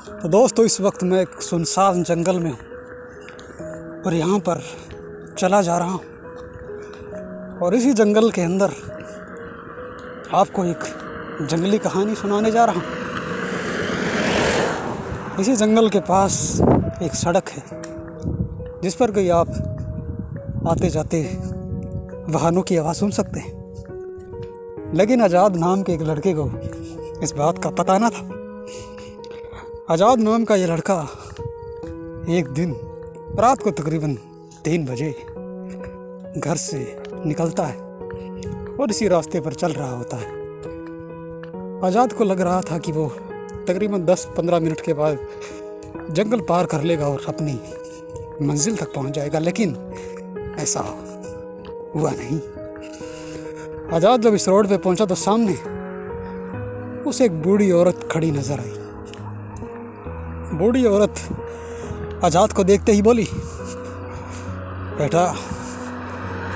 तो दोस्तों, इस वक्त मैं एक सुनसान जंगल में हूँ और यहाँ पर चला जा रहा हूँ। और इसी जंगल के अंदर आपको एक जंगली कहानी सुनाने जा रहा हूँ। इसी जंगल के पास एक सड़क है, जिस पर कहीं आप आते जाते वाहनों की आवाज़ सुन सकते हैं। लेकिन आज़ाद नाम के एक लड़के को इस बात का पता ना था। आज़ाद नाम का ये लड़का एक दिन रात को तकरीबन तीन बजे घर से निकलता है और इसी रास्ते पर चल रहा होता है। आज़ाद को लग रहा था कि वो तकरीबन 10-15 मिनट के बाद जंगल पार कर लेगा और अपनी मंजिल तक पहुँच जाएगा, लेकिन ऐसा हुआ नहीं। आज़ाद जब इस रोड पे पहुँचा तो सामने उसे एक बूढ़ी औरत खड़ी नज़र आई। बूढ़ी औरत आज़ाद को देखते ही बोली, बेटा,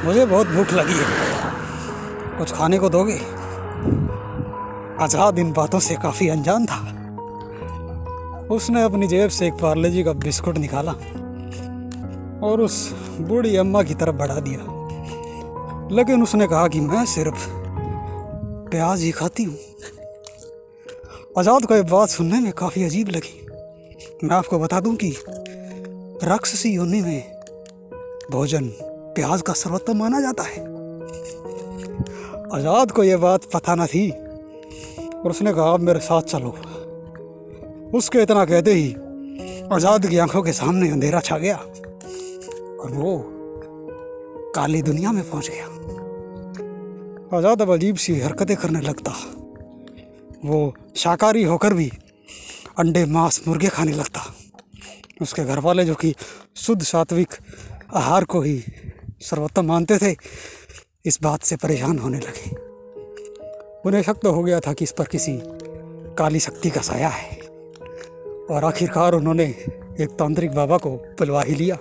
मुझे बहुत भूख लगी है। कुछ खाने को दोगे? आज़ाद इन बातों से काफ़ी अनजान था। उसने अपनी जेब से एक पार्ले जी का बिस्कुट निकाला और उस बूढ़ी अम्मा की तरफ़ बढ़ा दिया। लेकिन उसने कहा कि मैं सिर्फ़ प्याज ही खाती हूँ। आज़ाद को ये बात सुनने में काफ़ी अजीब लगी। मैं आपको बता दूँ कि राक्षसी योनि में भोजन प्याज का सर्वोत्तम माना जाता है। आज़ाद को यह बात पता न थी और उसने कहा, आप मेरे साथ चलो। उसके इतना कहते ही आज़ाद की आँखों के सामने अंधेरा छा गया और वो काली दुनिया में पहुँच गया। आज़ाद अब अजीब सी हरकतें करने लगता। वो शाकाहारी होकर भी अंडे मांस मुर्गे खाने लगता। उसके घर वाले जो कि शुद्ध सात्विक आहार को ही सर्वोत्तम मानते थे, इस बात से परेशान होने लगे। उन्हें शक तो हो गया था कि इस पर किसी काली शक्ति का साया है। और आखिरकार उन्होंने एक तांत्रिक बाबा को बुलवा ही लिया।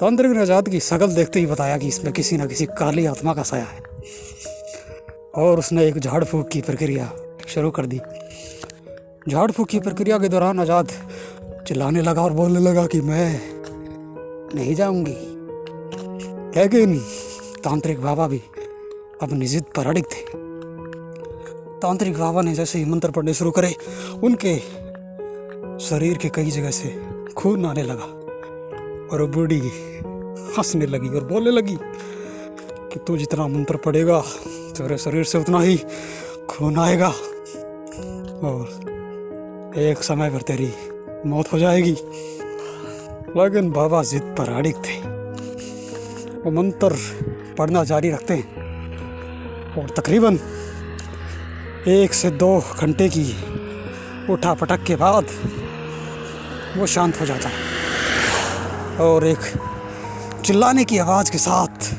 तांत्रिक नजात की शकल देखते ही बताया कि इसमें किसी न किसी काली आत्मा का साया है। और उसने एक झाड़ फूक की प्रक्रिया शुरू कर दी। झाड़ फूक की प्रक्रिया के दौरान आज़ाद चिल्लाने लगा और बोलने लगा कि मैं नहीं जाऊँगी। लेकिन तांत्रिक बाबा भी अपनी जिद पर अड़िग थे। तांत्रिक बाबा ने जैसे ही मंत्र पढ़ने शुरू करे, उनके शरीर के कई जगह से खून आने लगा और बूढ़ी हंसने लगी और बोलने लगी कि तू जितना मंत्र पढ़ेगा, तेरे शरीर से उतना ही खून आएगा और एक समय पर तेरी मौत हो जाएगी। लेकिन बाबा जिद पर अड़िग थे। वो मंत्र पढ़ना जारी रखते हैं। और तकरीबन एक से दो घंटे की उठा पटक के बाद वो शांत हो जाता है। और एक चिल्लाने की आवाज़ के साथ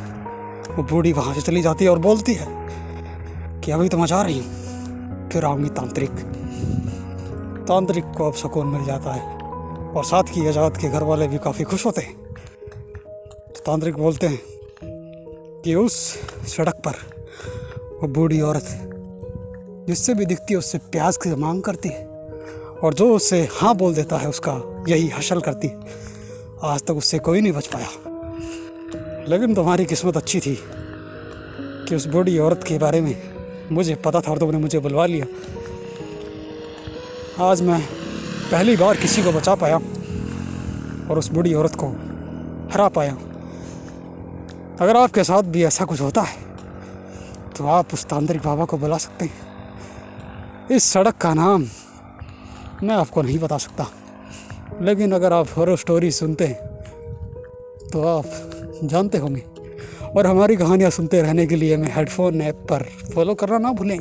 वो बूढ़ी वहाँ से चली जाती है और बोलती है कि अभी तो मैं जा रही हूँ। फिर आऊँगी तांत्रिक। तांत्रिक को अब सुकून मिल जाता है। और साथ की आज़ाद के घर वाले भी काफ़ी खुश होते हैं। तो तांत्रिक बोलते हैं कि उस सड़क पर वो बूढ़ी औरत, जिससे भी दिखती है, उससे प्याज की मांग करती है। और जो उससे हाँ बोल देता है, उसका यही हशल करती आज तक उससे कोई नहीं बच पाया। लेकिन तुम्हारी किस्मत अच्छी थी कि उस बूढ़ी औरत के बारे में मुझे पता था और तुमने मुझे बुलवा लिया। आज मैं पहली बार किसी को बचा पाया और उस बूढ़ी औरत को हरा पाया। अगर आपके साथ भी ऐसा कुछ होता है तो आप उस तांत्रिक बाबा को बुला सकते हैं। इस सड़क का नाम मैं आपको नहीं बता सकता, लेकिन अगर आप हॉरर स्टोरी सुनते हैं तो आप जानते होंगे। और हमारी कहानियाँ सुनते रहने के लिए हमें हेडफोन ऐप पर फॉलो करना ना भूलें।